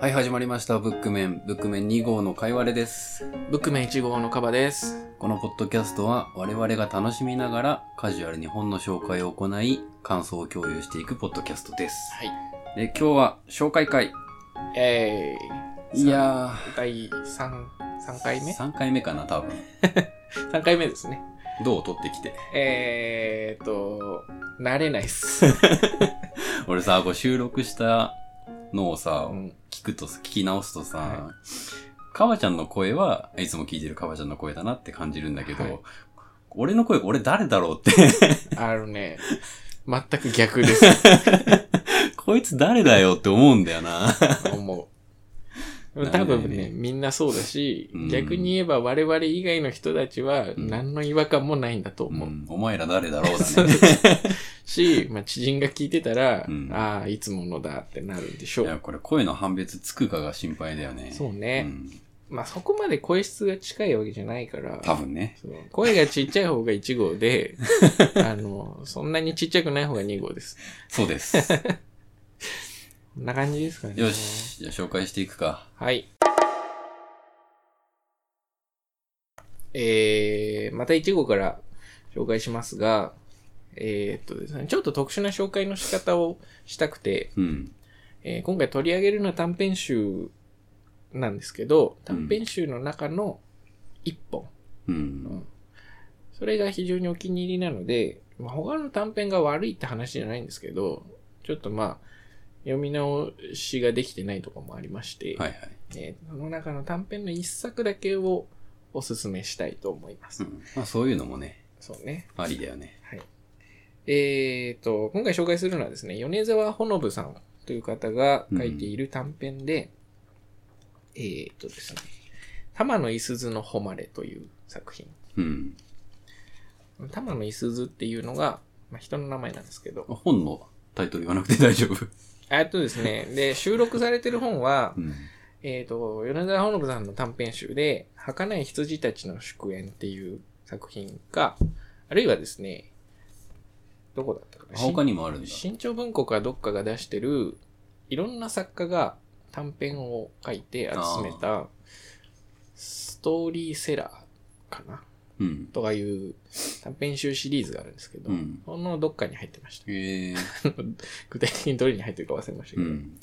はい、始まりました。ブックメン。ブックメン2号のかいわれです。ブックメン1号のカバです。このポッドキャストは我々が楽しみながらカジュアルに本の紹介を行い、感想を共有していくポッドキャストです。はい。で、今日は紹介会。えー、いや第3、3回ー、目？3回目かな、多分。?3 回目ですね。どう撮ってきて？えーと、慣れないっす。俺さ、こう収録したのをさ、うん聞くと、聞き直すとさ、はかばちゃんの声はいつも聞いてるかばちゃんの声だなって感じるんだけど、はい俺の声、俺誰だろうってあのね、全く逆です。こいつ誰だよって思うんだよな。思う。多分ね、みんなそうだし、うん逆に言えば我々以外の人たちはん何の違和感もないんだと思う。うん、お前ら誰だろうだね。し、まあ、知人が聞いてたら、うんああ、いつものだってなるんでしょいや、う。これ声の判別つくかが心配だよね。そうねんまあ、そこまで声質が近いわけじゃないから、多分ね。声がちっちゃい方が1号で、あの、そんなにちっちゃくない方が2号です。そうです。こんな感じですかね。よ。し、じゃあ紹介していくか。はい。えー、また1号から紹介しますが、えーっとですね、ちょっと特殊な紹介の仕方をしたくて、うん。えー今回取り上げるのは短編集なんですけど、短編集の中の1本。うん。それが非常にお気に入りなので、まあ、他の短編が悪いって話じゃないんですけど、ちょっとまあ、読み直しができてないところもありまして、はいはい。えーその中の短編の一作だけをおすすめしたいと思います。うん。まあそういうのもね、そうね。ありだよね。はい。えーと、今回紹介するのはですね、米沢ほのぶさんという方が書いている短編で、えーとですね、玉のいすずの誉れという作品。うん。玉のいすずっていうのが、まあ、人の名前なんですけど、本のタイトル言わなくて大丈夫。えっとですね、で、収録されてる本はう、ん。えっ、と、米沢ほのぶさんの短編集で、儚い羊たちの祝宴っていう作品か、あるいはですね、どこだったかな他にもあるんだ。新潮文庫かどっかが出してる、いろんな作家が短編を書いて集めた、ストーリーセラーかなうん。とかいう短編集シリーズがあるんですけど、うんそのどっかに入ってました。へえ。具体的にどれに入ってるか忘れましたけど。うん。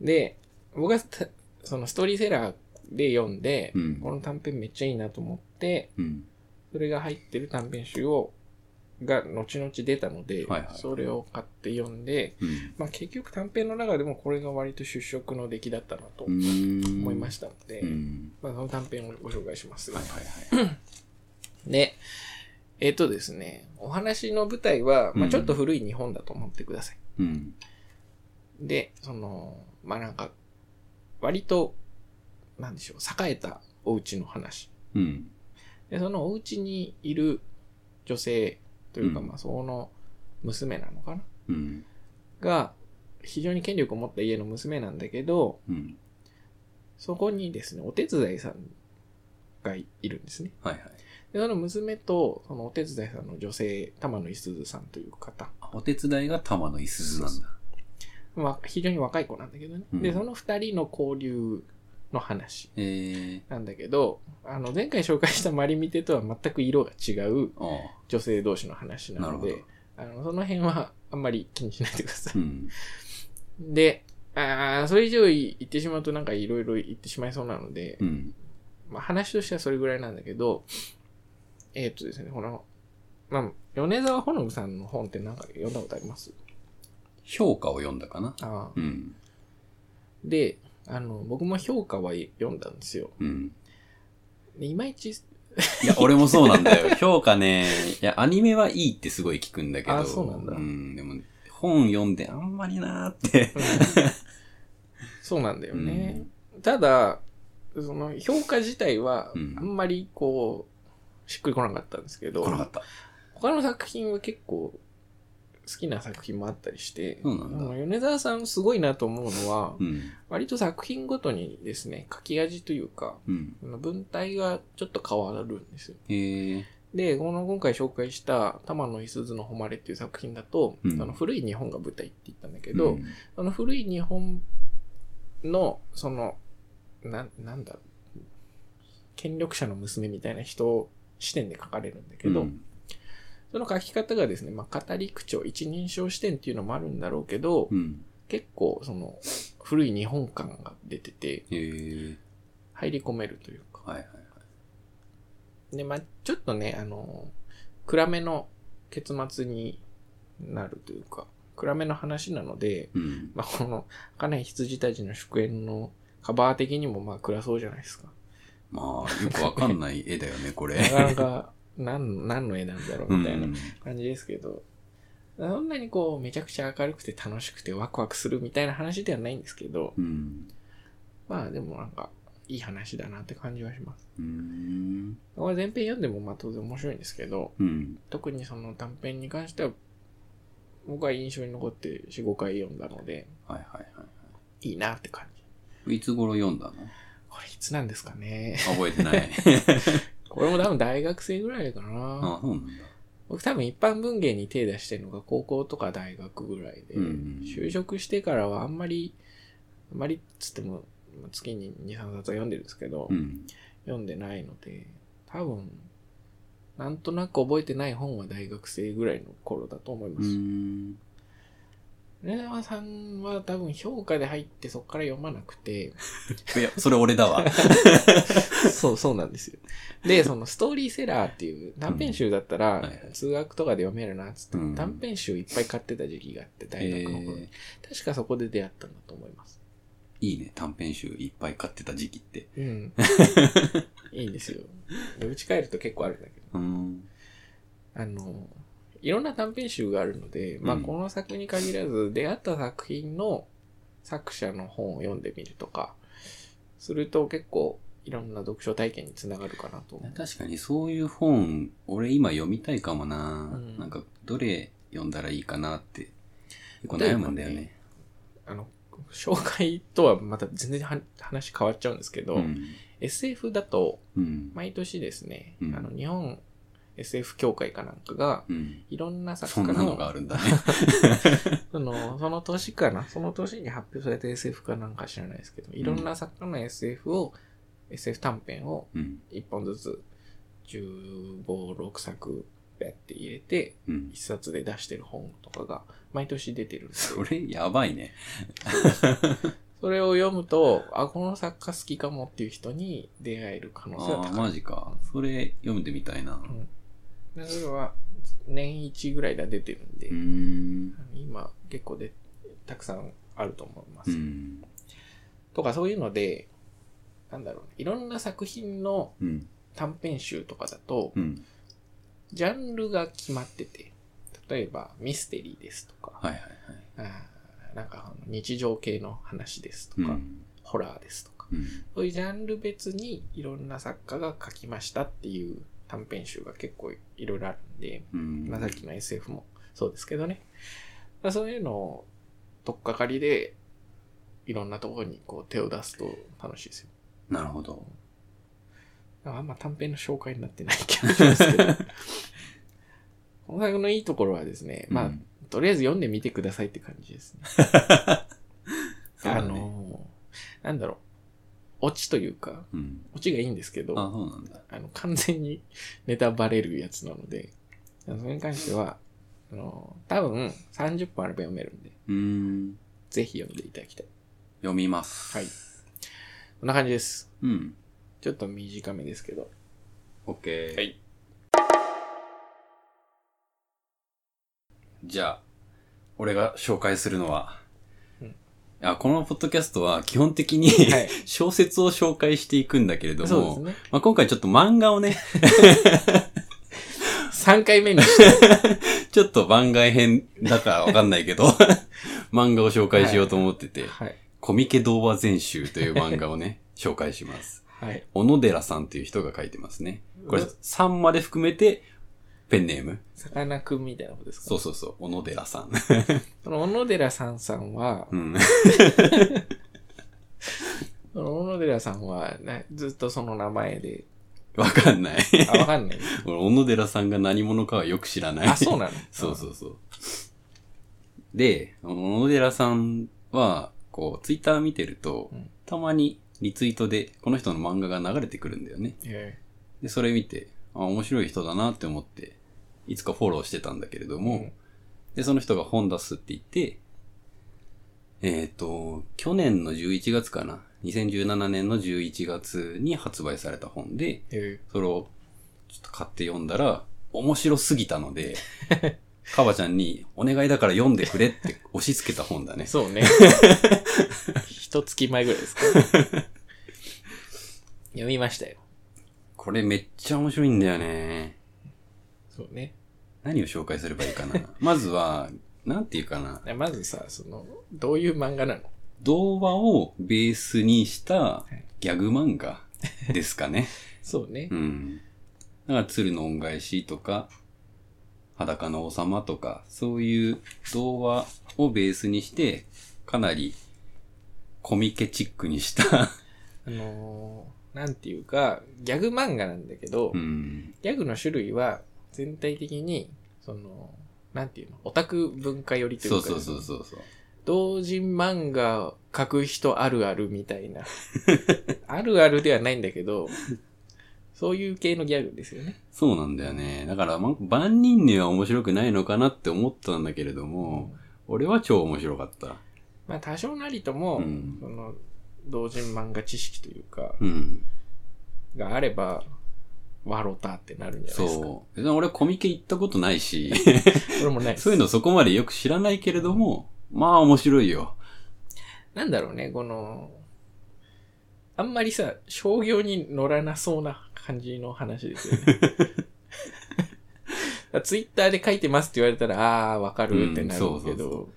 で、僕がたそのストーリーセラーで読んで、うんこの短編めっちゃいいなと思って、うん。それが入ってる短編集を、が後々出たので、はいはいそれを買って読んで、うん。まあ結局短編の中でもこれが割と出色の出来だったなと。思いましたので、うん。まあその短編をご紹介します。はいはいはい。で、えっ、とですね、お話の舞台は、まうんあちょっと古い日本だと思ってください。うん。で、その、まあなんか、割と、なんでしょう、栄えたお家の話。うん。で、そのお家にいる女性というか、うんまあその娘なのかな？うん。が、非常に権力を持った家の娘なんだけど、うん。そこにですね、お手伝いさんがいるんですね。はいはい。で、その娘と、そのお手伝いさんの女性、玉野いすずさんという方。お手伝いが玉のいすずなんだ。まあ、非常に若い子なんだけどね。うんで、その二人の交流の話へえ。なんだけど、あの、前回紹介したマリミテとは全く色が違うああ。女性同士の話なので、あの、その辺はあんまり気にしないでください。うん。で、あーそれ以上言ってしまうとなんかいろいろ言ってしまいそうなので、うん。まあ話としてはそれぐらいなんだけど、えーっとですね、この、まあ、米沢ほのぶさんの本ってなんか読んだことあります？評価を読んだかな？あうん。ーで、あの、僕も評価は読んだんですよ。うん。でいまいち、いや、俺もそうなんだよ。評価ね、いや、アニメはいいってすごい聞くんだけど。あそうなんだうん。でも、本読んであんまりなーって。そうなんだよね。ただ、その評価自体はうんあんまりこう、しっくりこなかったんですけど、来なかった。他の作品は結構好きな作品もあったりして、そうなんだあの米沢さんすごいなと思うのは、うん。割と作品ごとにですね、書き味というか、うん。あの文体がちょっと変わるんですよ。へえ。で、この今回紹介した玉野いすずの誉れっていう作品だと、うんあの古い日本が舞台って言ったんだけど、うんあの古い日本の、その、な、なんだろう。権力者の娘みたいな人視点で書かれるんだけど、うんその書き方がですね、まあ、語り口調、一人称視点っていうのもあるんだろうけど、うん。結構、その、古い日本感が出てて。入り込めるというか。はいはいはい。で、まあ、ちょっとね、あの、暗めの結末になるというか、暗めの話なので、うん。まあ、この、儚い羊たちの祝宴のカバー的にもまあ暗そうじゃないですか。まあ、よくわかんない絵だよね、これ。なかなか、なん、何の絵なんだろうみたいなうん感じですけど、そんなにこう、めちゃくちゃ明るくて楽しくてワクワクするみたいな話ではないんですけど、うん。まあでもなんか、いい話だなって感じはします。うん。これ前編読んでもまあ当然面白いんですけど、うん。特にその短編に関しては、僕は印象に残って4、5回読んだので、はいはいはいいなって感じ。はい。いつ頃読んだの？これいつなんですかね。覚えてない。これも多分大学生ぐらいかな。あ、そうなんだ。僕多分一般文芸に手出してるのが高校とか大学ぐらいで、うん就職してからはあんまり、あんまりっつっても、まあ月に2、3冊は読んでるんですけど、うん。読んでないので、多分、なんとなく覚えてない本は大学生ぐらいの頃だと思いまうす。ん。米沢さんは多分評価で入ってそこから読まなくて、いや、それ俺だわ。そう、そうなんですよ。で、そのストーリーセラーっていう短編集だったら、通学とかで読めるなっつって、うん短編集いっぱい買ってた時期があって、大学の頃に。え確かそこで出会ったんだと思います。ーいいね、短編集いっぱい買ってた時期って。うん。いいんですよ。で家帰ると結構あるんだけど。うん。あの、いろんな短編集があるので、まあうんこの作に限らず、出会った作品の作者の本を読んでみるとか、すると結構いろんな読書体験につながるかなと。確かにそういう本、俺今読みたいかもな、うんなんか、どれ読んだらいいかなって、結構悩むんだよね。あの、紹介とはまた全然は話変わっちゃうんですけど、うん。SF だとうん。毎年ですね、うんあの日本 SF 協会かなんかがうん。いろんな作そんな家ののがあるんだね。その、その年かな、その年に発表された SF かなんか知らないですけど、いろんな作家の SF を、SF 短編をうん。一本ずつ15、6作やって入れて、うん。一冊で出してる本とかが毎年出てるんですよ。それ、やばいね。それを読むと、あ、この作家好きかもっていう人に出会える可能性はああ、高い。マジか。それ、読んでみたいな。うんでそれは年一ぐらいで出てるんで、ん。今結構でたくさんあると思います。うん。とかそういうので、なんだろう、いろんな作品のうん。短編集とかだと、うん。ジャンルが決まってて、例えばミステリーですとか、はいはいはい。あーなんか日常系の話ですとか、うん。ホラーですとか、うん。そういうジャンル別にいろんな作家が書きましたっていう短編集が結構いろいろあるんで、うん。まあ、さっきの SF もそうですけどね。まあ、そういうのを、とっかかりで、いろんなところにこう手を出すと楽しいですよ。なるほど。あんま短編の紹介になってない気がしますけど。この作のいいところはですね、まあ、うんとりあえず読んでみてくださいって感じですね。あのーなんだろう。オチというか、うん。オチがいいんですけど、あ、そうなんだ。あの、完全にネタバレるやつなので、それに関しては、あの、多分30分あれば読めるんで、うーん。ぜひ読んでいただきたい。読みます。はい。こんな感じです。うん。ちょっと短めですけど。OK。はい。じゃあ、俺が紹介するのは、うんあこのポッドキャストは基本的に、はい 小説を紹介していくんだけれども、ね。まあ、今回ちょっと漫画をね、3回目にして、ちょっと番外編だからわかんないけど、漫画を紹介しようと思ってて、はい。コミケ童話全集という漫画をね、紹介します。はい。小野寺さんという人が書いてますね。これ3まで含めて、ペンネーム？さかなクンみたいなことですか？そうそうそう、小野寺さん。その小野寺さんさんは、うん。その小野寺さんは、ね、ずっとその名前で、わかんない。あ、わかんない。俺、小野寺さんが何者かはよく知らない。あ、そうなの？そうそうそう。で、小野寺さんは、こう、ツイッター見てると、うんたまにリツイートでこの人の漫画が流れてくるんだよね。えで、それ見て、あ、面白い人だなって思って、いつかフォローしてたんだけれども、うんで、その人が本出すって言って、えっ、と、去年の11月かな。2017年の11月に発売された本で、えそれをちょっと買って読んだら、面白すぎたので、カバちゃんにお願いだから読んでくれって押し付けた本だね。そうね。一月前ぐらいですか。読みましたよ。これめっちゃ面白いんだよね。そうね。何を紹介すればいいかな？まずは、なんていうかな？まずさ、その、どういう漫画なの？童話をベースにしたギャグ漫画ですかね。そうねう。ん。だから、鶴の恩返しとか、裸の王様とか、そういう童話をベースにして、かなりコミケチックにした、あのーなんていうか、ギャグ漫画なんだけど、うん。ギャグの種類は全体的に、その、なんていうの、オタク文化寄りというか、そうそうそうそうそう。同人漫画描く人あるあるみたいな。あるあるではないんだけど、そういう系のギャグですよね。そうなんだよね。だから、ま、万人には面白くないのかなって思ったんだけれども、俺は超面白かった。まあ多少なりとも、うんその、同人漫画知識というか、うん。があれば、ワロタってなるんじゃないですか。そう。別に俺コミケ行ったことないし、俺もないそういうのそこまでよく知らないけれども、まあ面白いよ。なんだろうね、この、あんまりさ、商業に乗らなそうな感じの話ですよね。ツイッターで書いてますって言われたら、ああー、わかるってなるけうんそうそうそど、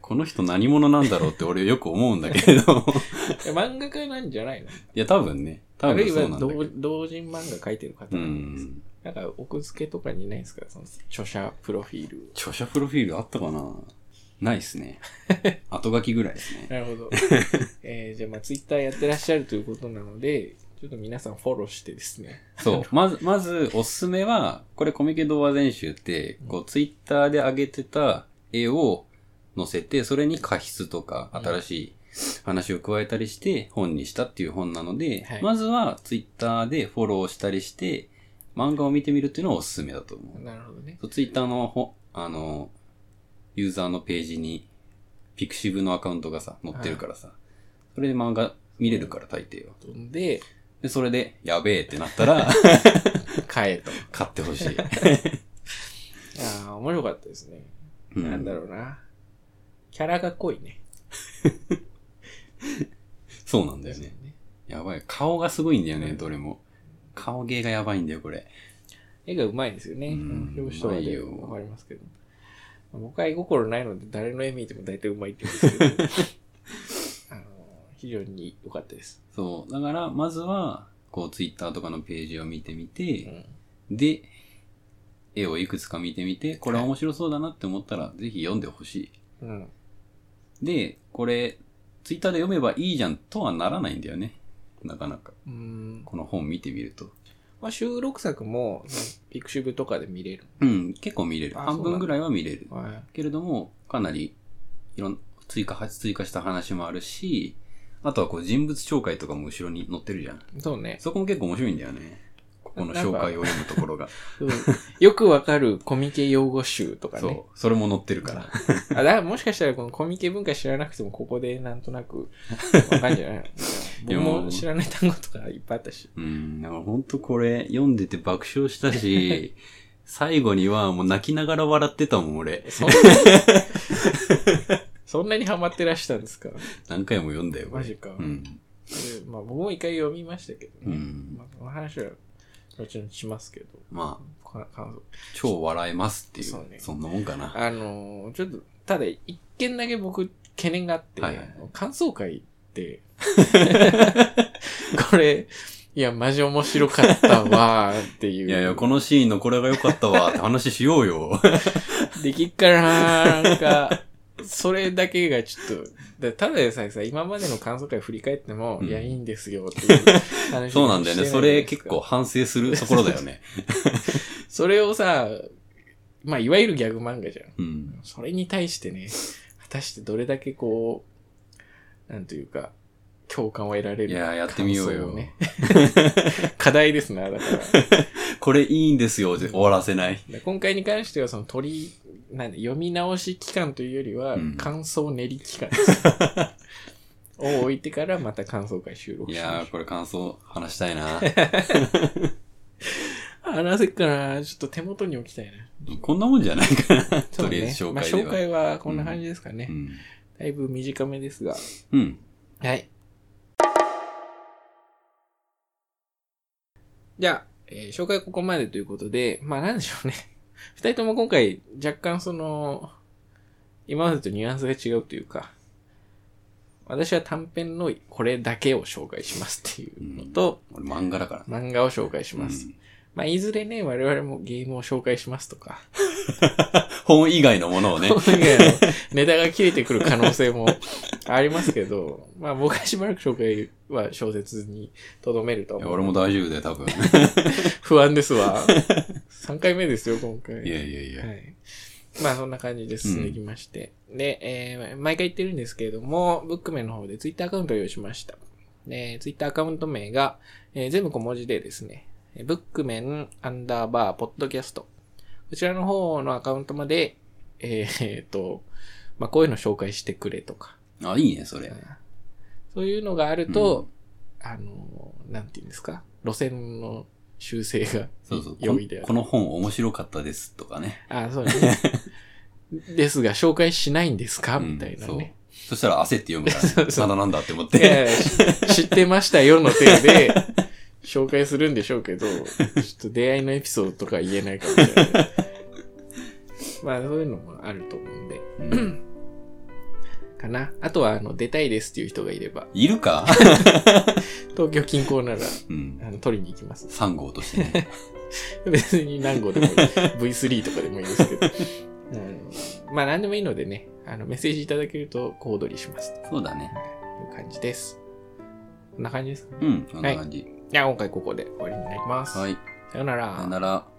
この人何者なんだろうって俺よく思うんだけれど。漫画家なんじゃないの？いや、多分ね。あるいは。同同人漫画書いてる方うなんです。ん。なんか、奥付けとかにいないですか？その著者プロフィール。著者プロフィールあったかな？ないっすね。後書きぐらいですね。なるほど。えー、じゃあ、まあ、ツイッターやってらっしゃるということなので、ちょっと皆さんフォローしてですね。そう。まず、まず、おすすめは、これコミケ動画全集って、こう、ツイッターで上げてた絵を載せて、それに過失とか、新しい話を加えたりして、本にしたっていう本なので、はいまずはツイッターでフォローしたりして、漫画を見てみるっていうのがおすすめだと思う。なるほどね。そうツイッターのほ、あの、ユーザーのページに、ピクシブのアカウントがさ、載ってるからさ、それで漫画見れるから大抵は。で、で、それで、やべえってなったら、買えと。買ってほしい。ああ、面白かったですね。うんなんだろうな。キャラが濃いね。そうなんだよね。やばい。顔がすごいんだよね、どれも。顔芸がやばいんだよ、これ。絵がうまいんですよね。うん表紙とかでわかりますけど。僕は絵心ないので誰の絵見ても大体うまいって言うんですけど、あの非常に良かったです。そう。だから、まずは、こう、ツイッターとかのページを見てみうて、んで、絵をいくつか見てみて、これは面白そうだなって思ったら、ぜひ読んでほしうん。い。で、これ、ツイッターで読めばいいじゃんとはならないんだよね。なかなか。うん。この本見てみると。まあ、収録作も、ピクシブとかで見れる。うん、結構見れる。あ半分ぐらいは見れる。はけれども、かなり、いろん、追加、追加した話もあるし、あとはこう人物紹介とかも後ろに載ってるじゃん。い。そうね。そこも結構面白いんだよね。ここの紹介を読むところが。よくわかるコミケ用語集とかね。そう。それも載ってるから。あ、だからもしかしたらこのコミケ文化知らなくてもここでなんとなくわかんじゃない い僕やも知らない単語とかいっぱいあったし。うん。だからほんとこれ読んでて爆笑したし、最後にはもう泣きながら笑ってたもん、俺。そんなそんなにハマってらしたんですか？何回も読んだよ、マジかうん。でまあ僕も一回読みましたけどね。うんまあ、この話は後々しますけど。まあ、か感想超笑えますっていう、そそ,、ねんなもんかな。あのーちょっと、ただ一件だけ僕懸念があって、はいはい感想会って、これ、いや、マジ面白かったわーっていう。いやいや、このシーンのこれが良かったわって話しようよ。できっからななんか、それだけがちょっと、だただでさえさ、今までの感想会振り返っても、うんいや、いいんですよっていう話そうなんだよね。それ結構反省する ところだよね。それをさ、まあ、いわゆるギャグ漫画じゃん。うん。それに対してね、果たしてどれだけこう、なんというか、共感を得られる。いやーやってみようよ。課題ですな、だから。これいいんですよ、で終わらせない。で今回に関しては、その取り、なんで、読み直し期間というよりはうん、感想練り期間です。を置いてからまた感想会収録しましょういやー、これ感想話したいな。話せっかなちょっと手元に置きたいな。こんなもんじゃないかな。とりあえず紹まあ、介では。紹介はこんな感じですかね。うん。だいぶ短めですが。うん。はい。じゃあ、えー紹介ここまでということで、まあなんでしょうね。二人とも今回若干その、今までとニュアンスが違うというか、私は短編のこれだけを紹介しますっていうのと、俺漫画だから。漫画を紹介します。うんまあいずれね、我々もゲームを紹介しますとか、本以外のものをね。本以外のネタが切れてくる可能性もありますけど、まあ僕はしばらく紹介は小説に留めると思う。いや俺も大丈夫だよ、多分。不安ですわ。3回目ですよ、今回。いやいやいや。はい。まあそんな感じで進んできまして。で、えー毎回言ってるんですけれども、ブックメンの方でツイッターアカウントを用意しました。で、ツイッターアカウント名が、えー全部小文字でですね、えーブックメンアンダーバーポッドキャスト。こちらの方のアカウントまで、えーえーと、まあこういうの紹介してくれとか、あ、いいね、それ。そういうのがあると、あの、なんていうんですか、路線の修正がそうそう。こ容易であるこの本面白かったですとかね。あ、そうですね。ですが、紹介しないんですか？うんみたいなそうね。そしたら焦って読むから、そうそうまだなんだって思って。知ってましたよの手で、紹介するんでしょうけど、ちょっと出会いのエピソードとか言えないかもしれない。まあ、そういうのもあると思うんで、うん かな。あとは、あの、出たいですっていう人がいれば、いるか？東京近郊なら、うん。あの取りに行きます。3号としてね。別に何号でもいい。V3 とかでもいいですけど。うん、まあ、何でもいいのでね、あの、メッセージいただけると小躍りします。そうだね。という感じです。こんな感じですかね。うん、こんな感じ。じゃあ今回ここで終わりになります。はい。さよなら。さよなら。